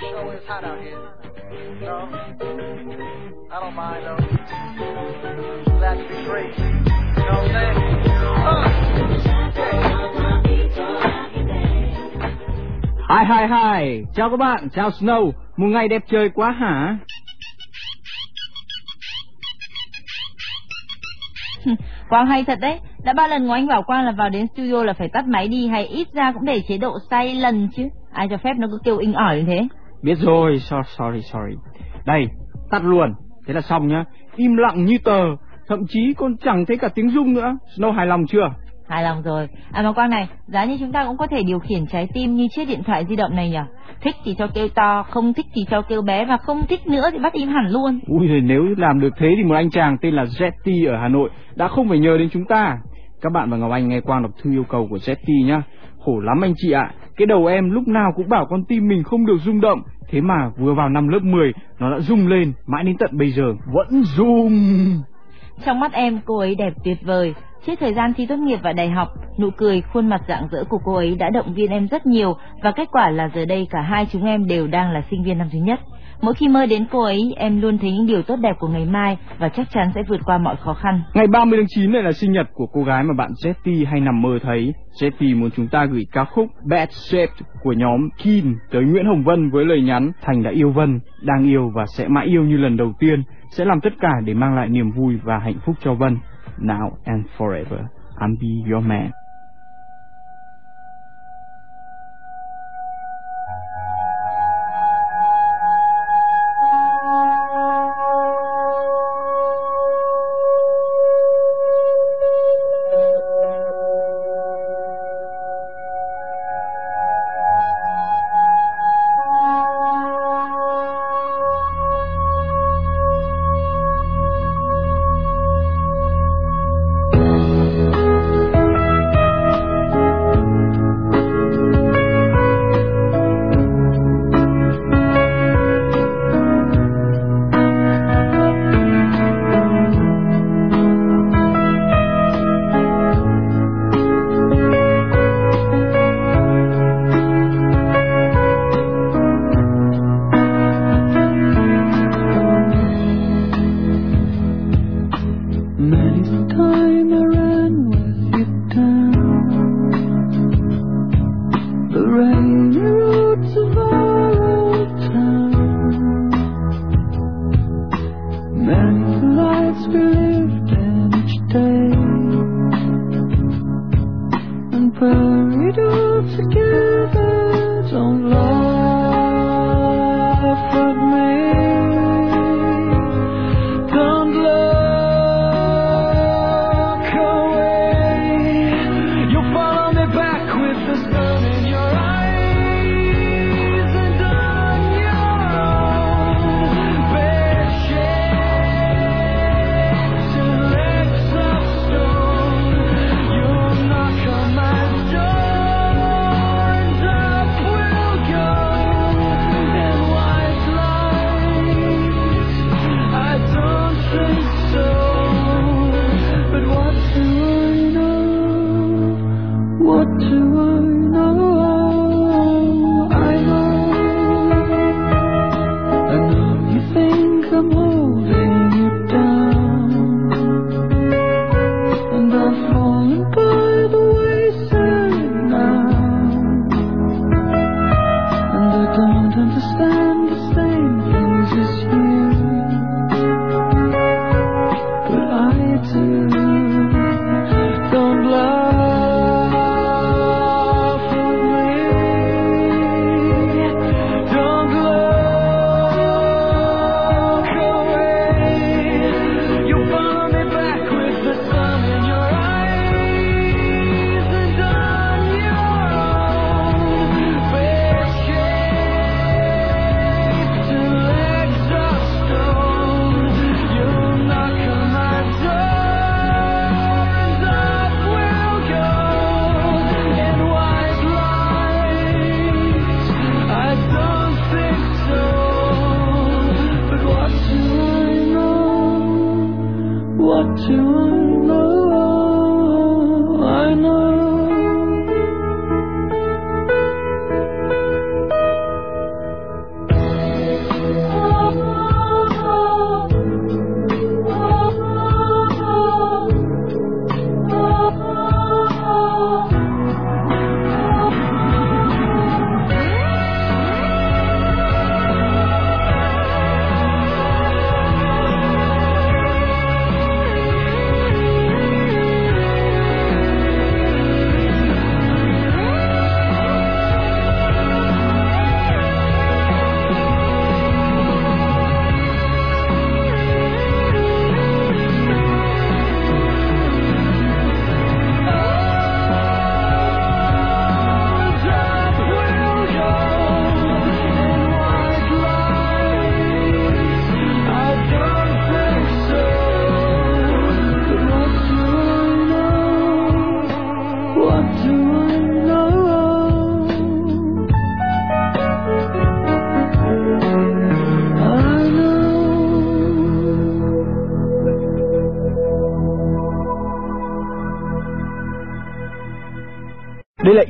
Show is hot out here. No, I don't mind though. Glad to be free. You know what I'm saying? Uh. Hi hi hi, chào các bạn, chào Snow, một ngày đẹp trời quá hả? Quang hay thật đấy, đã ba lần của anh bảo Quang là vào đến studio là phải tắt máy đi hay ít ra cũng để chế độ say lần chứ. Ai cho phép nó cứ kêu inh ỏi như thế. Biết rồi, so, sorry sorry. Đây, tắt luôn, thế là xong nhá. Im lặng như tờ, thậm chí còn chẳng thấy cả tiếng rung nữa. Snow hài lòng chưa? Hài lòng rồi. À mà Quang này, giá như chúng ta cũng có thể điều khiển trái tim như chiếc điện thoại di động này nhỉ? Thích thì cho kêu to, không thích thì cho kêu bé và không thích nữa thì bắt im hẳn luôn. Ui giời, nếu làm được thế thì một anh chàng tên là Jetty ở Hà Nội đã không phải nhờ đến chúng ta. Các bạn và Ngọc Anh nghe Quang đọc thư yêu cầu của Jetty nhá. Khổ lắm anh chị ạ. Cái đầu em lúc nào cũng bảo con tim mình không được rung động. Thế mà vừa vào năm lớp 10 nó đã rung lên, mãi đến tận bây giờ vẫn rung. Trong mắt em cô ấy đẹp tuyệt vời. Trước thời gian thi tốt nghiệp và đại học, nụ cười, khuôn mặt rạng rỡ của cô ấy đã động viên em rất nhiều và kết quả là giờ đây cả hai chúng em đều đang là sinh viên năm thứ nhất. Mỗi khi mơ đến cô ấy, em luôn thấy những điều tốt đẹp của ngày mai và chắc chắn sẽ vượt qua mọi khó khăn. Ngày 30 tháng 9 này là sinh nhật của cô gái mà bạn Jetty hay nằm mơ thấy. Jetty muốn chúng ta gửi ca khúc Bad Shape của nhóm Keen tới Nguyễn Hồng Vân với lời nhắn Thành đã yêu Vân, đang yêu và sẽ mãi yêu như lần đầu tiên, sẽ làm tất cả để mang lại niềm vui và hạnh phúc cho Vân. Now and forever, I'm be your man.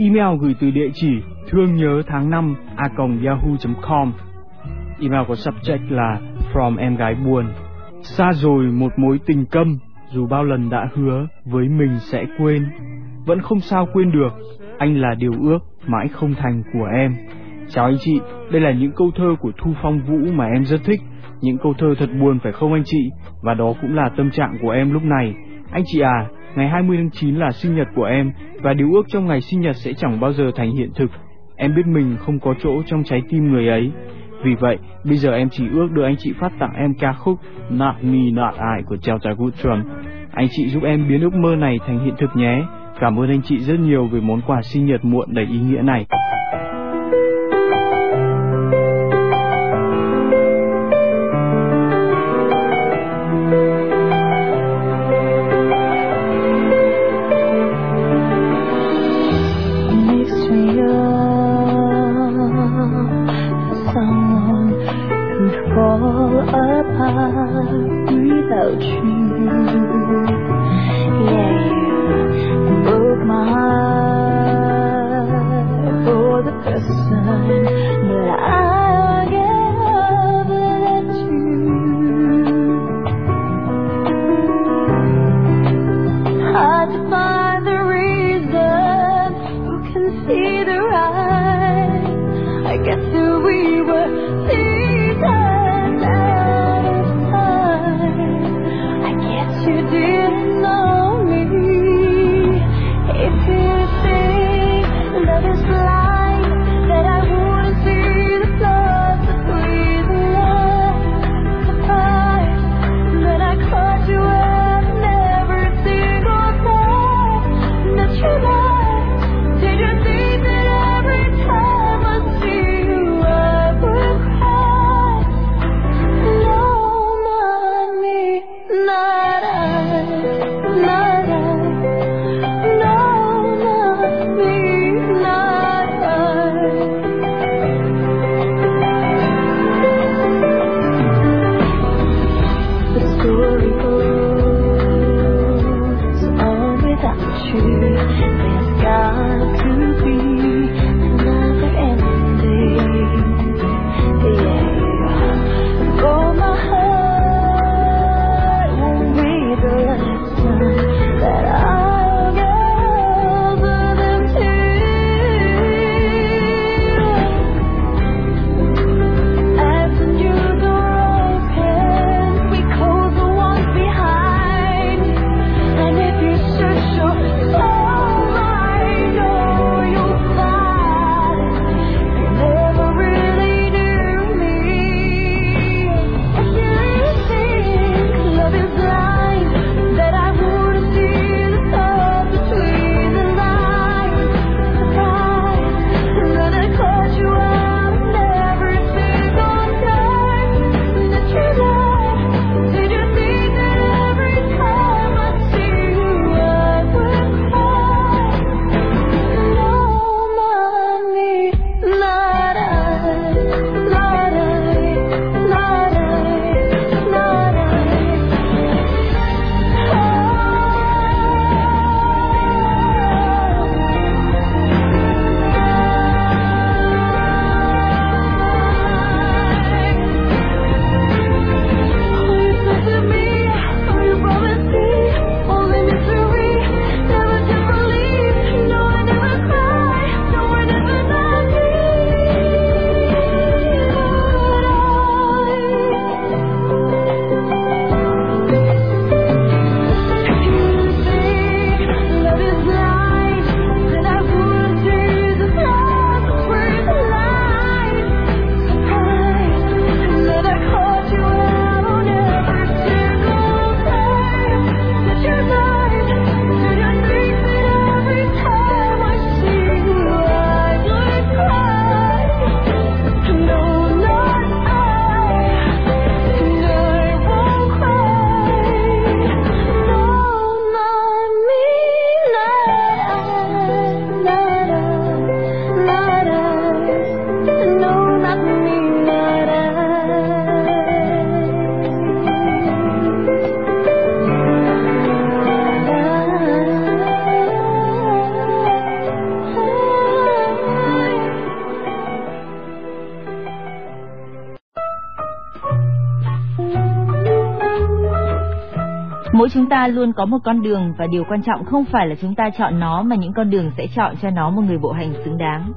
Email gửi từ địa chỉ thương nhớ tháng 5 a yahoo.com. Email có subject là From em gái buồn. Xa rồi một mối tình câm, dù bao lần đã hứa với mình sẽ quên. Vẫn không sao quên được, anh là điều ước mãi không thành của em. Chào anh chị, đây là những câu thơ của Thu Phong Vũ mà em rất thích. Những câu thơ thật buồn phải không anh chị? Và đó cũng là tâm trạng của em lúc này. Anh chị à, ngày 20 tháng 9 là sinh nhật của em và điều ước trong ngày sinh nhật sẽ chẳng bao giờ thành hiện thực. Em biết mình không có chỗ trong trái tim người ấy. Vì vậy, bây giờ em chỉ ước được anh chị phát tặng em ca khúc Not Me Not I của Delta Goodrum. Anh chị giúp em biến ước mơ này thành hiện thực nhé. Cảm ơn anh chị rất nhiều về món quà sinh nhật muộn đầy ý nghĩa này. Ta luôn có một con đường và điều quan trọng không phải là chúng ta chọn nó mà những con đường sẽ chọn cho nó một người bộ hành xứng đáng.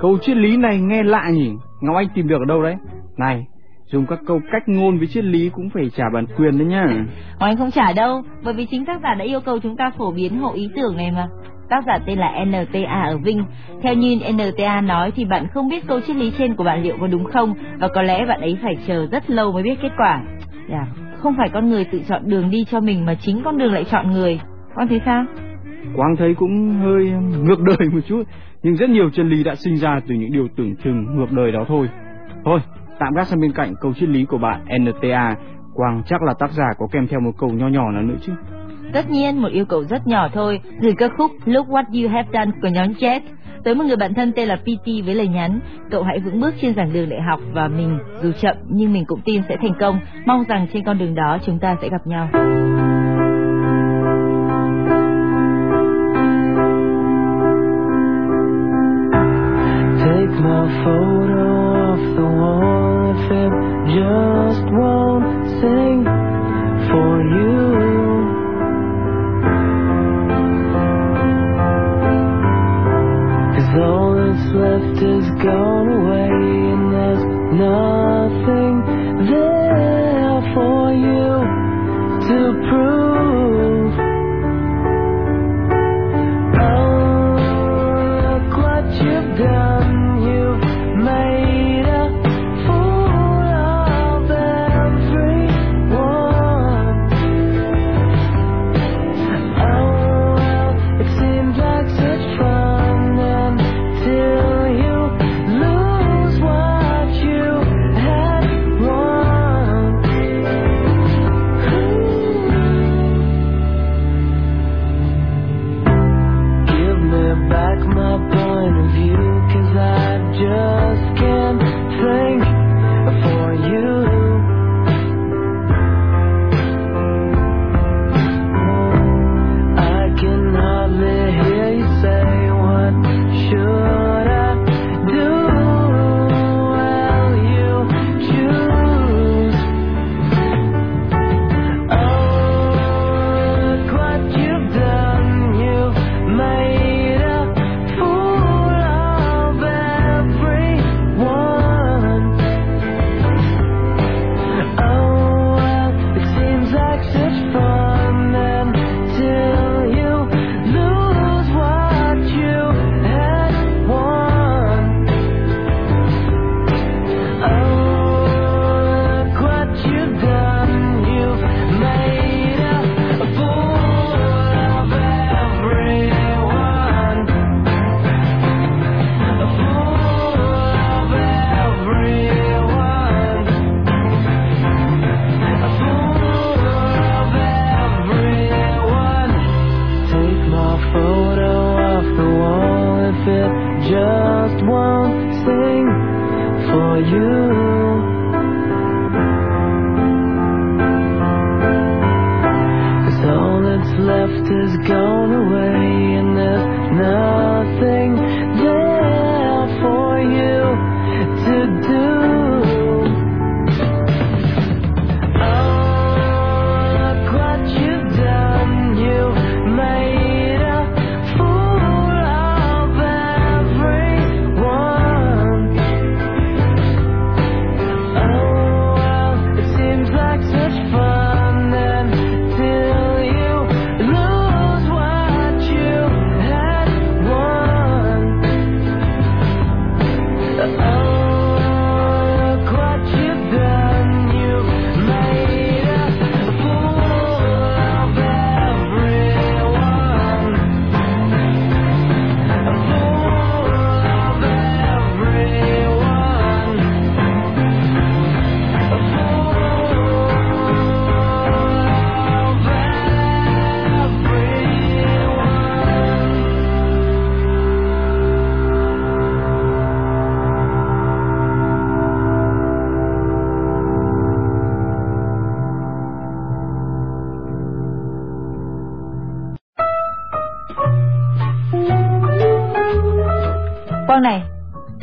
Câu triết lý này nghe lạ nhỉ? Ngọc Anh tìm được ở đâu đấy? Này, dùng các câu cách ngôn với triết lý cũng phải trả bản quyền đấy nhá. Ngọc Anh không trả đâu, bởi vì chính tác giả đã yêu cầu chúng ta phổ biến hộ ý tưởng này mà. Tác giả tên là NTA ở Vinh. Theo như NTA nói thì bạn không biết câu triết lý trên của bạn liệu có đúng không và có lẽ bạn ấy phải chờ rất lâu mới biết kết quả. Dạ, không phải con người tự chọn đường đi cho mình mà chính con đường lại chọn người. Con thấy sao? Quang thấy cũng hơi ngược đời một chút, nhưng rất nhiều chân lý đã sinh ra từ những điều tưởng chừng ngược đời đó thôi. Thôi, tạm gác sang bên cạnh câu triết lý của bạn NTA, Quang chắc là tác giả có kèm theo một câu nho nhỏ nào nữa chứ. Tất nhiên một yêu cầu rất nhỏ thôi, gửi ca khúc Look What You Have Done của nhóm Jet tới một người bạn thân tên là PT với lời nhắn, cậu hãy vững bước trên giảng đường đại học và mình, dù chậm, nhưng mình cũng tin sẽ thành công. Mong rằng trên con đường đó chúng ta sẽ gặp nhau.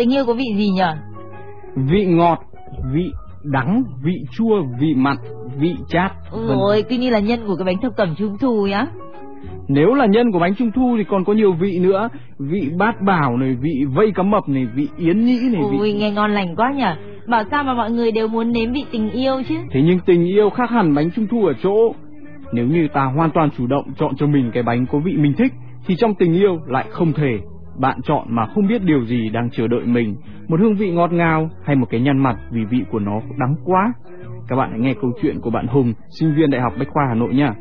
Tình yêu có vị gì nhở Vị ngọt, vị đắng, vị chua, vị mặn, vị chát. vân Ôi, cứ như là nhân của cái bánh thập cẩm trung thu nhá. Nếu là nhân của bánh trung thu thì còn có nhiều vị nữa, vị bát bảo này, vị vây cá mập này, vị yến nhĩ này, Ui, vị nghe ngon lành quá nhở. Bảo sao mà mọi người đều muốn nếm vị tình yêu chứ. Thế nhưng tình yêu khác hẳn bánh trung thu ở chỗ Nếu như ta hoàn toàn chủ động chọn cho mình cái bánh có vị mình thích Thì trong tình yêu lại không thể bạn chọn mà không biết điều gì đang chờ đợi mình Một hương vị ngọt ngào hay một cái nhăn mặt vì vị của nó đắng quá Các bạn hãy nghe câu chuyện của bạn Hùng, sinh viên Đại học Bách Khoa Hà Nội nha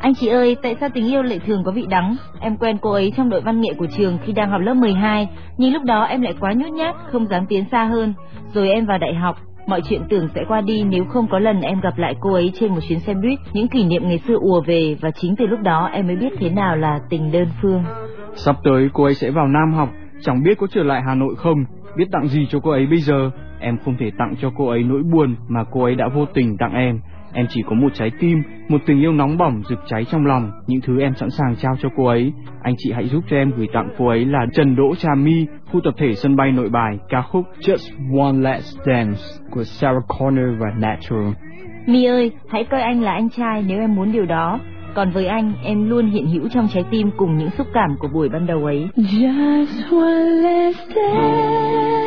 Anh chị ơi, tại sao tình yêu lại thường có vị đắng? Em quen cô ấy trong đội văn nghệ của trường khi đang học lớp 12, nhưng lúc đó em lại quá nhút nhát, không dám tiến xa hơn. Rồi em vào đại học, mọi chuyện tưởng sẽ qua đi nếu không có lần em gặp lại cô ấy trên một chuyến xe buýt, những kỷ niệm ngày xưa ùa về và chính từ lúc đó em mới biết thế nào là tình đơn phương. Sắp tới cô ấy sẽ vào Nam học Chẳng biết có trở lại Hà Nội không. Biết tặng gì cho cô ấy bây giờ Em không thể tặng cho cô ấy nỗi buồn Mà cô ấy đã vô tình tặng em. Em chỉ có một trái tim Một tình yêu nóng bỏng rực cháy trong lòng Những thứ em sẵn sàng trao cho cô ấy Anh chị hãy giúp cho em gửi tặng cô ấy là Trần Đỗ Trà My Khu tập thể sân bay nội bài Ca khúc Just One Last Dance Của Sarah Connor và Natural My ơi, hãy coi anh là anh trai nếu em muốn điều đó. Còn với anh, em luôn hiện hữu trong trái tim cùng những xúc cảm của buổi ban đầu ấy. Just one last dance.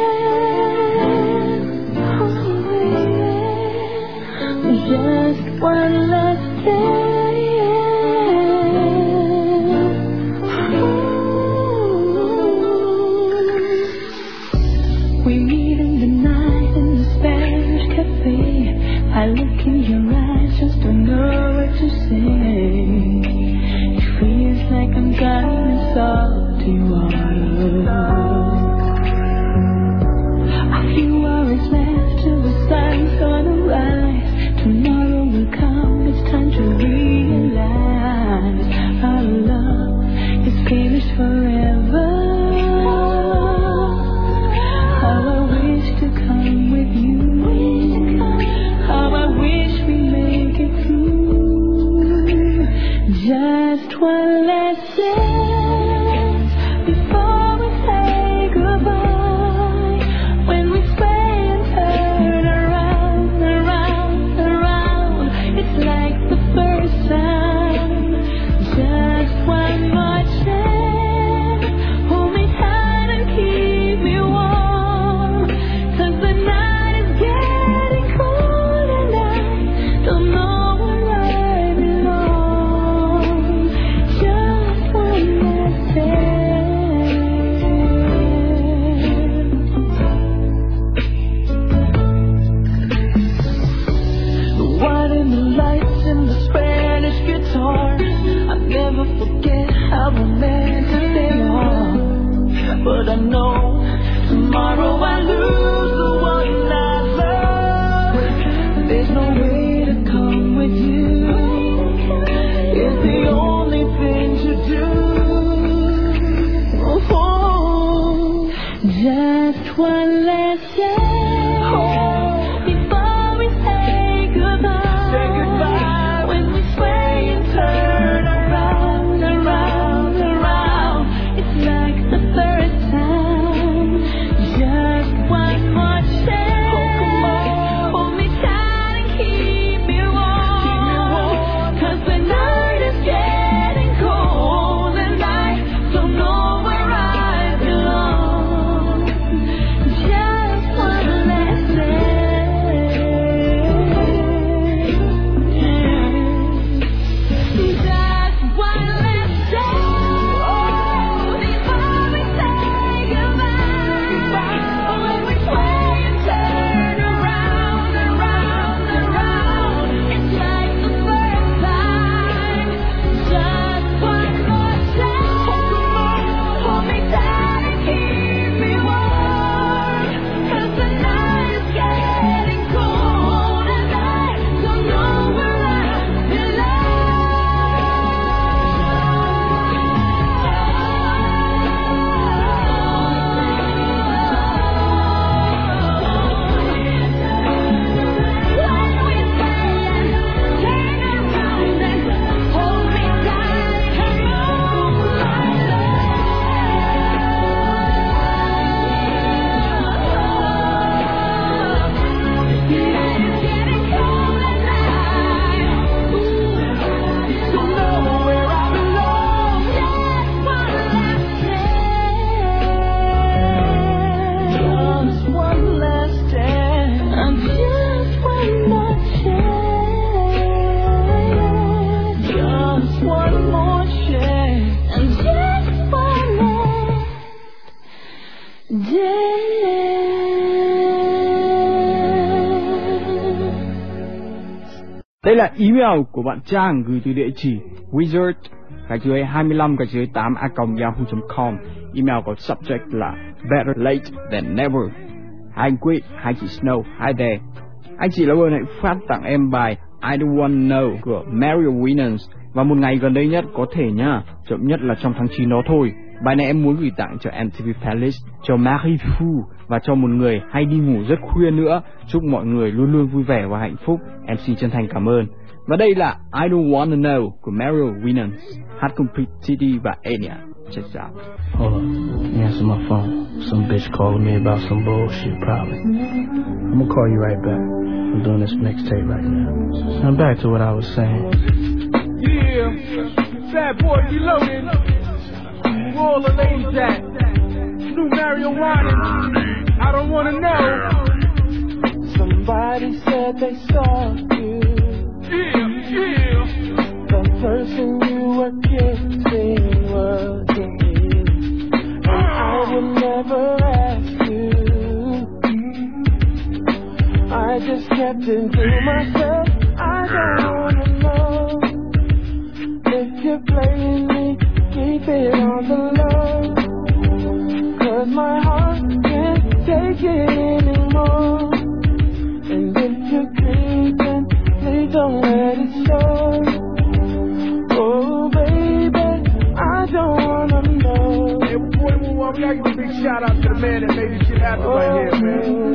Just one last dance. We meet in the night in the Spanish cafe. I look in your eyes, just don't know what to say. It feels like I'm drowning in Đây là email của bạn Trang gửi từ địa chỉ wizard gạch dưới 25 gạch dưới 8 a yahoo.com. Email có subject là Better Late Than Never. Hai anh Quý, hai chị Snow, hai đề Anh chị lâu hãy phát tặng em bài I Don't Want Know của Mary Winans và một ngày gần đây nhất có thể nhá, chậm nhất là trong tháng 9 đó thôi. Bài này em muốn gửi tặng cho MTV Palace, cho Marie Fu và cho một người hay đi ngủ rất khuya nữa. Chúc mọi người luôn luôn vui vẻ và hạnh phúc. MC chân thành cảm ơn. Và đây là I Don't Wanna Know của Mario Winans, hát cùng TD và Enya. Check it out. Hold on. Let me answer my phone. Some bitch calling me about some bullshit, probably. I'm gonna call you right back. I'm doing this mixtape right now. Now back to what I was saying. Yeah, bad boy reloaded. All the ladies at? New Mario Winans. I don't wanna know. Somebody said they saw you. Yeah, yeah. The person you were kissing wasn't me. And I would never ask you. I just kept it to myself. I don't wanna know if you're playing show. Oh, I don't wanna know. Boy, we gotta a big shout out to the man that made this shit happen right here, man.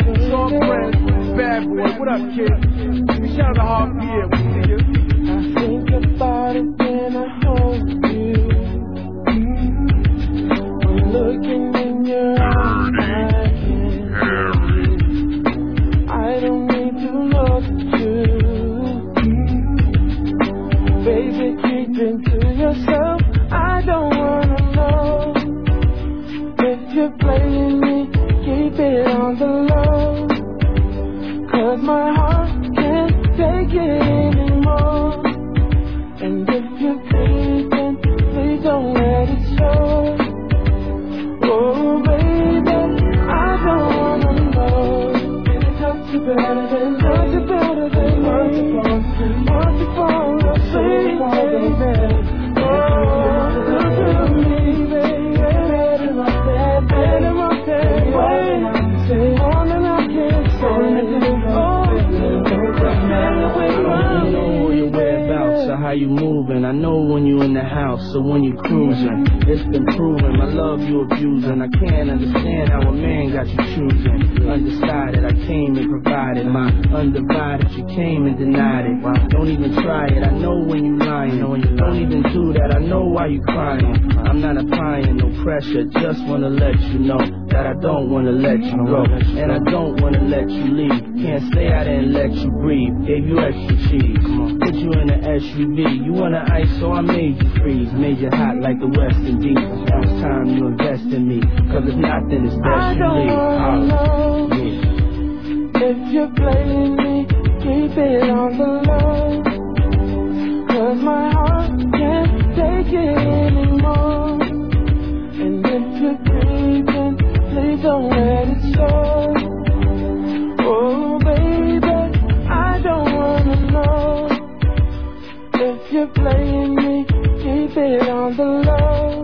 Bad boy. What up, kid? Shout you in the house or when you cruising. It's been proven my love you abusing. I can't understand how a man got you choosing. Undecided, I came and provided my undivided. You came and denied it. Don't even try it. I know when you lying. Don't even do that. I know why you crying. I'm not applying no pressure. Just wanna let you know that I don't wanna let you go. And I don't wanna let you leave. Can't stay out there and let you breathe. Gave you extra cheese. Put you in an SUV. You wanna ice, so I made you freeze. Made you hot like the West Indies. Now it's time you invest in me. Cause if not, then it's I best you leave. Holla. Yeah. if you're playing me. Keep it on the low. Cause my heart can't take it anymore. And if you're please don't let it show. Oh, baby, I don't wanna know if you're playing me. Keep it on the low.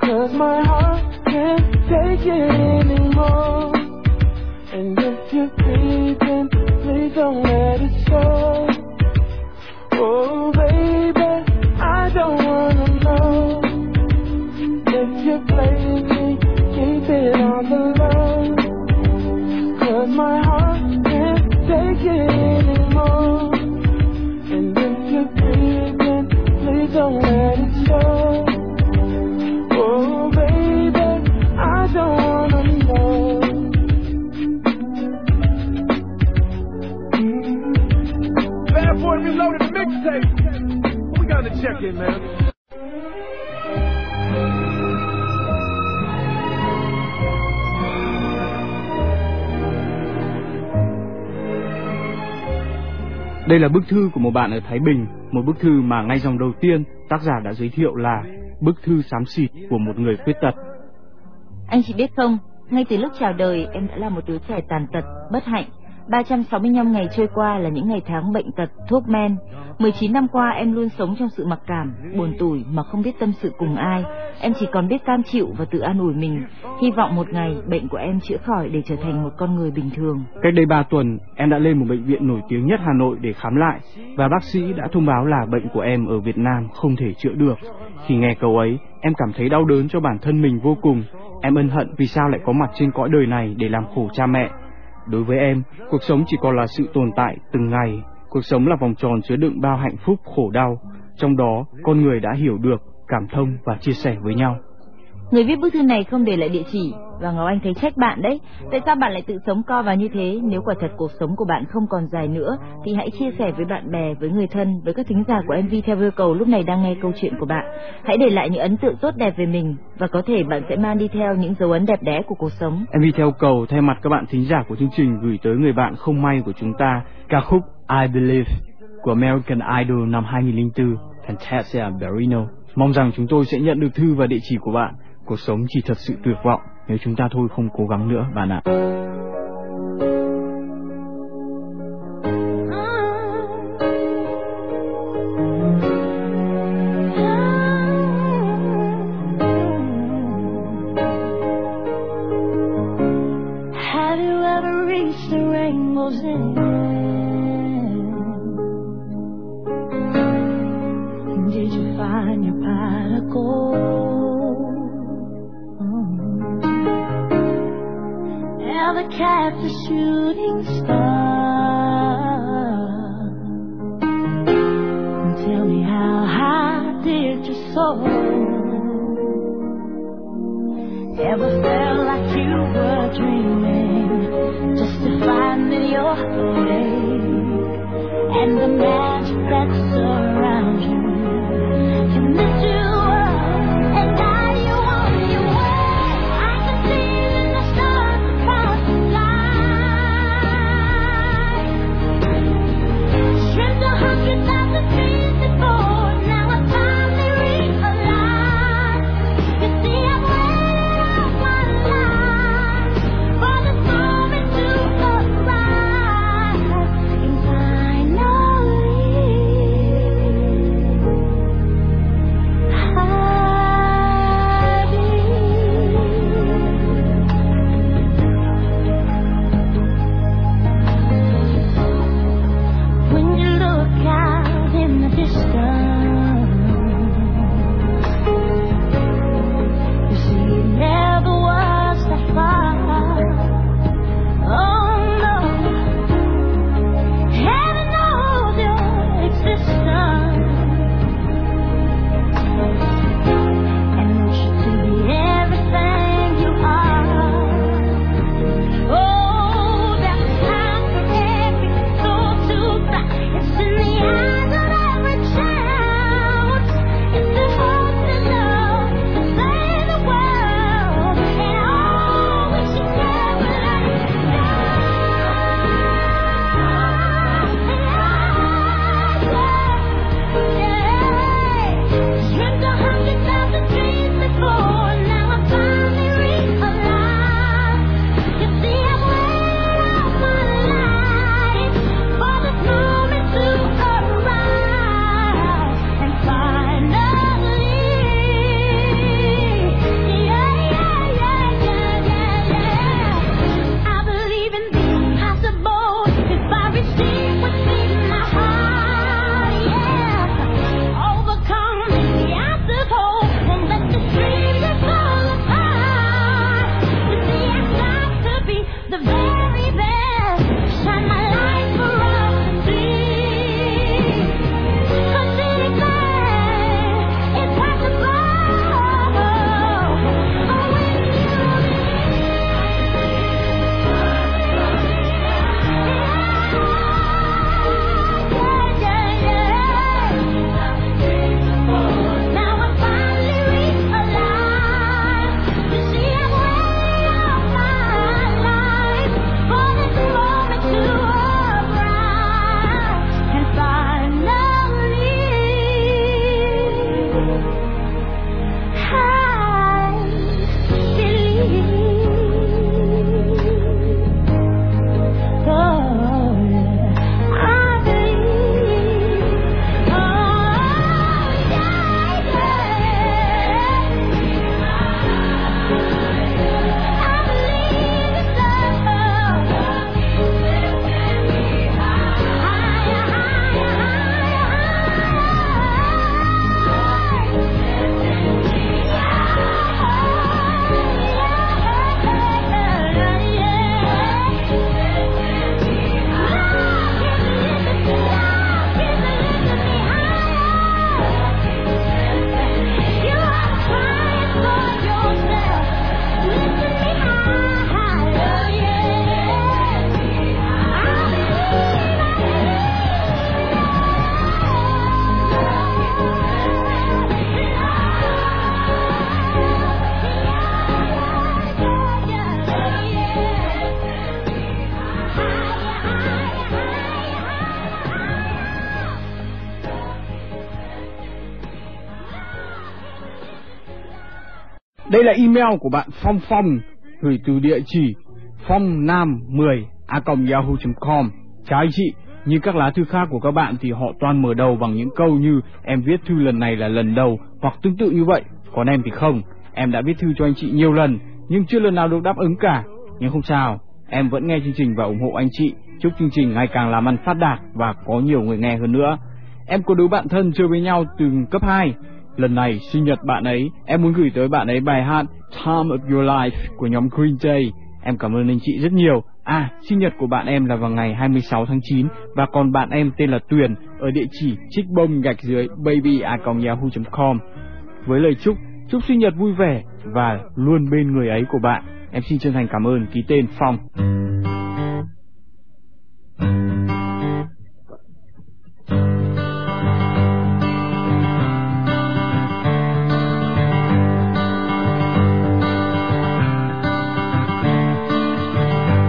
Cause my heart can't take it anymore. And if you're creeping, please don't let it show. Oh, baby, I don't wanna know if you're playing it on the low. Cause my heart can't take it anymore. And if you're creeping, please don't let it show. Oh, baby, I don't wanna know. Bad boy reloaded mixtape. We got to check in, man? Đây là bức thư của một bạn ở Thái Bình, một bức thư mà ngay dòng đầu tiên tác giả đã giới thiệu là bức thư xám xịt của một người khuyết tật. Anh chị biết không, ngay từ lúc chào đời em đã là một đứa trẻ tàn tật, bất hạnh. 365 ngày trôi qua là những ngày tháng bệnh tật, thuốc men. 19 năm qua em luôn sống trong sự mặc cảm, buồn tủi mà không biết tâm sự cùng ai. Em chỉ còn biết cam chịu và tự an ủi mình. Hy vọng một ngày bệnh của em chữa khỏi để trở thành một con người bình thường. Cách đây 3 tuần, em đã lên một bệnh viện nổi tiếng nhất Hà Nội để khám lại và bác sĩ đã thông báo là bệnh của em ở Việt Nam không thể chữa được. Khi nghe câu ấy, em cảm thấy đau đớn cho bản thân mình vô cùng. Em ân hận vì sao lại có mặt trên cõi đời này để làm khổ cha mẹ. Đối với em, cuộc sống chỉ còn là sự tồn tại từng ngày. Cuộc sống là vòng tròn chứa đựng bao hạnh phúc, khổ đau. Trong đó, con người đã hiểu được, cảm thông và chia sẻ với nhau. Người viết bức thư này không để lại địa chỉ và Ngọc Anh thấy trách bạn đấy. Tại sao bạn lại tự sống co vào như thế? Nếu quả thật cuộc sống của bạn không còn dài nữa thì hãy chia sẻ với bạn bè, với người thân, với các thính giả của MV theo yêu cầu lúc này đang nghe câu chuyện của bạn. Hãy để lại những ấn tượng tốt đẹp về mình và có thể bạn sẽ mang đi theo những dấu ấn đẹp đẽ của cuộc sống. MV theo cầu thay mặt các bạn thính giả của chương trình gửi tới người bạn không may của chúng ta ca khúc I Believe của American Idol năm 2004, Fantasia Barrino. Mong rằng chúng tôi sẽ nhận được thư và địa chỉ của bạn. Cuộc sống chỉ thật sự tuyệt vọng nếu chúng ta thôi không cố gắng nữa bạn ạ. Now the shooting star. Tell me how high did you soar? Ever felt like you were dreaming just to find that you're awake and the magic that surrounds you là email của bạn Phong Phong gửi từ địa chỉ phong nam 10 a yahoo.com. Chào anh chị, như các lá thư khác của các bạn thì họ toàn mở đầu bằng những câu như em viết thư lần này là lần đầu hoặc tương tự như vậy, còn em thì không. Em đã viết thư cho anh chị nhiều lần nhưng chưa lần nào được đáp ứng cả. Nhưng không sao, em vẫn nghe chương trình và ủng hộ anh chị. Chúc chương trình ngày càng làm ăn phát đạt và có nhiều người nghe hơn nữa. Em có đứa bạn thân chơi với nhau từ cấp 2. Lần này sinh nhật bạn ấy, em muốn gửi tới bạn ấy bài hát Time of Your Life của nhóm Green Day. Em cảm ơn anh chị rất nhiều. À, sinh nhật của bạn em là vào ngày 26 tháng 9 và còn bạn em tên là Tuyền ở địa chỉ trích bông gạch dưới baby.yahoo.com với lời chúc chúc sinh nhật vui vẻ và luôn bên người ấy của bạn. Em xin chân thành cảm ơn ký tên Phong.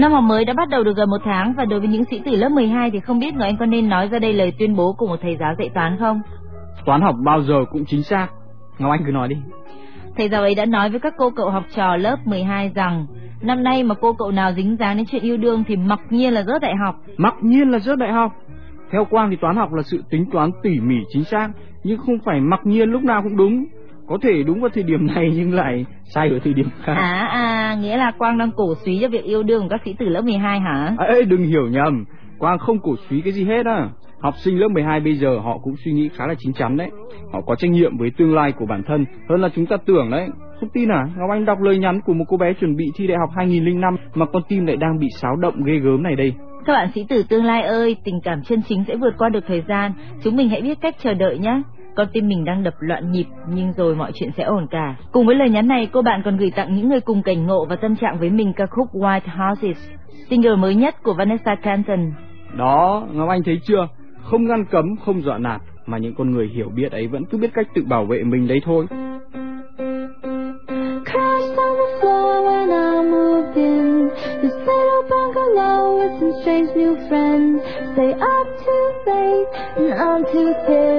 Năm học mới đã bắt đầu được gần một tháng và đối với những sĩ tử lớp 12 thì không biết Ngọc Anh có nên nói ra đây lời tuyên bố của một thầy giáo dạy toán không? Toán học bao giờ cũng chính xác. Ngọc Anh cứ nói đi. Thầy giáo ấy đã nói với các cô cậu học trò lớp 12 rằng năm nay mà cô cậu nào dính dáng đến chuyện yêu đương thì mặc nhiên là rớt đại học. Mặc nhiên là rớt đại học. Theo Quang thì toán học là sự tính toán tỉ mỉ chính xác, nhưng không phải mặc nhiên lúc nào cũng đúng. Có thể đúng vào thời điểm này nhưng lại sai ở thời điểm khác. À à, nghĩa là Quang đang cổ suý cho việc yêu đương của các sĩ tử lớp 12 hả? À, ê, đừng hiểu nhầm, Quang không cổ suý cái gì hết á. Học sinh lớp 12 bây giờ họ cũng suy nghĩ khá là chín chắn đấy. Họ có trách nhiệm với tương lai của bản thân hơn là chúng ta tưởng đấy. Không tin à? Ngọc Anh đọc lời nhắn của một cô bé chuẩn bị thi đại học 2005 mà con tim lại đang bị xáo động ghê gớm này đây. Các bạn sĩ tử tương lai ơi, tình cảm chân chính sẽ vượt qua được thời gian. Chúng mình hãy biết cách chờ đợi nhé. Con tim mình đang đập loạn nhịp, nhưng rồi mọi chuyện sẽ ổn cả. Cùng với lời nhắn này, cô bạn còn gửi tặng những người cùng cảnh ngộ và tâm trạng với mình ca khúc White Houses, single mới nhất của Vanessa Canton. Đó, Ngọc Anh thấy chưa? Không ngăn cấm, không dọa nạt, mà những con người hiểu biết ấy vẫn cứ biết cách tự bảo vệ mình đấy thôi. Crashed on the floor when I moved in. This little bungalow with some strange new friends. Stay up too late and I'm too thin.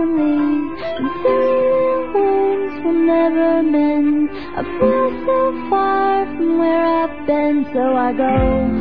Easily. Interior wounds will never mend. I feel so far from where I've been, so I go.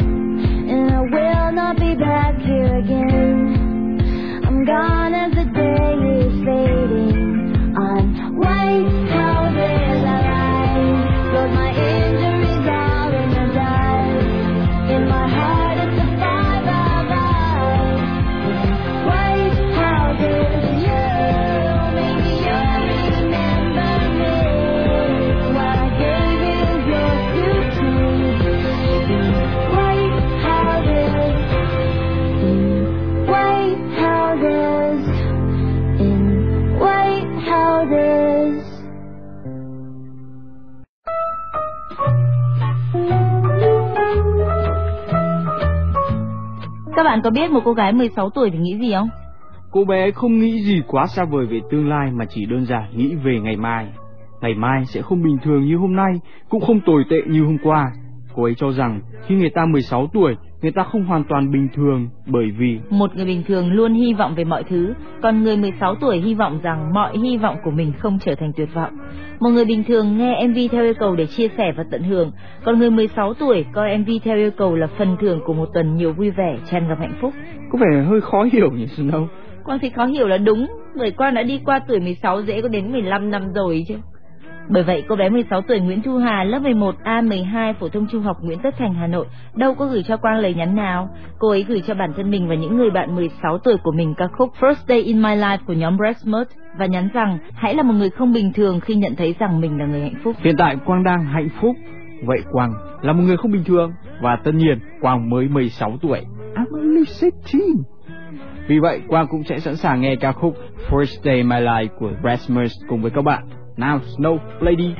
Bạn có biết một cô gái 16 tuổi thì nghĩ gì không? Cô bé không nghĩ gì quá xa vời về tương lai mà chỉ đơn giản nghĩ về ngày mai. Ngày mai sẽ không bình thường như hôm nay, cũng không tồi tệ như hôm qua. Cô ấy cho rằng khi người ta 16 tuổi, người ta không hoàn toàn bình thường bởi vì Một người bình thường luôn hy vọng về mọi thứ, còn người 16 tuổi hy vọng rằng mọi hy vọng của mình không trở thành tuyệt vọng. Một người bình thường nghe MV theo yêu cầu để chia sẻ và tận hưởng, còn người 16 tuổi coi MV theo yêu cầu là phần thưởng của một tuần nhiều vui vẻ, tràn ngập hạnh phúc. có vẻ hơi khó hiểu nhỉ Snow. Quang thì khó hiểu là đúng, người Quang đã đi qua tuổi 16 dễ có đến 15 năm rồi chứ. Bởi vậy, cô bé 16 tuổi Nguyễn Thu Hà, lớp 11A12 phổ thông trung học Nguyễn Tất Thành, Hà Nội, đâu có gửi cho Quang lời nhắn nào. Cô ấy gửi cho bản thân mình và những người bạn 16 tuổi của mình ca khúc First Day in My Life của nhóm Breastmode và nhắn rằng hãy là một người không bình thường khi nhận thấy rằng mình là người hạnh phúc. Hiện tại Quang đang hạnh phúc. Vậy Quang là một người không bình thường và tất nhiên Quang mới 16 tuổi. I'm only 16. Vì vậy Quang cũng sẽ sẵn sàng nghe ca khúc First Day My Life của Rasmus cùng với các bạn. Now Snow Lady.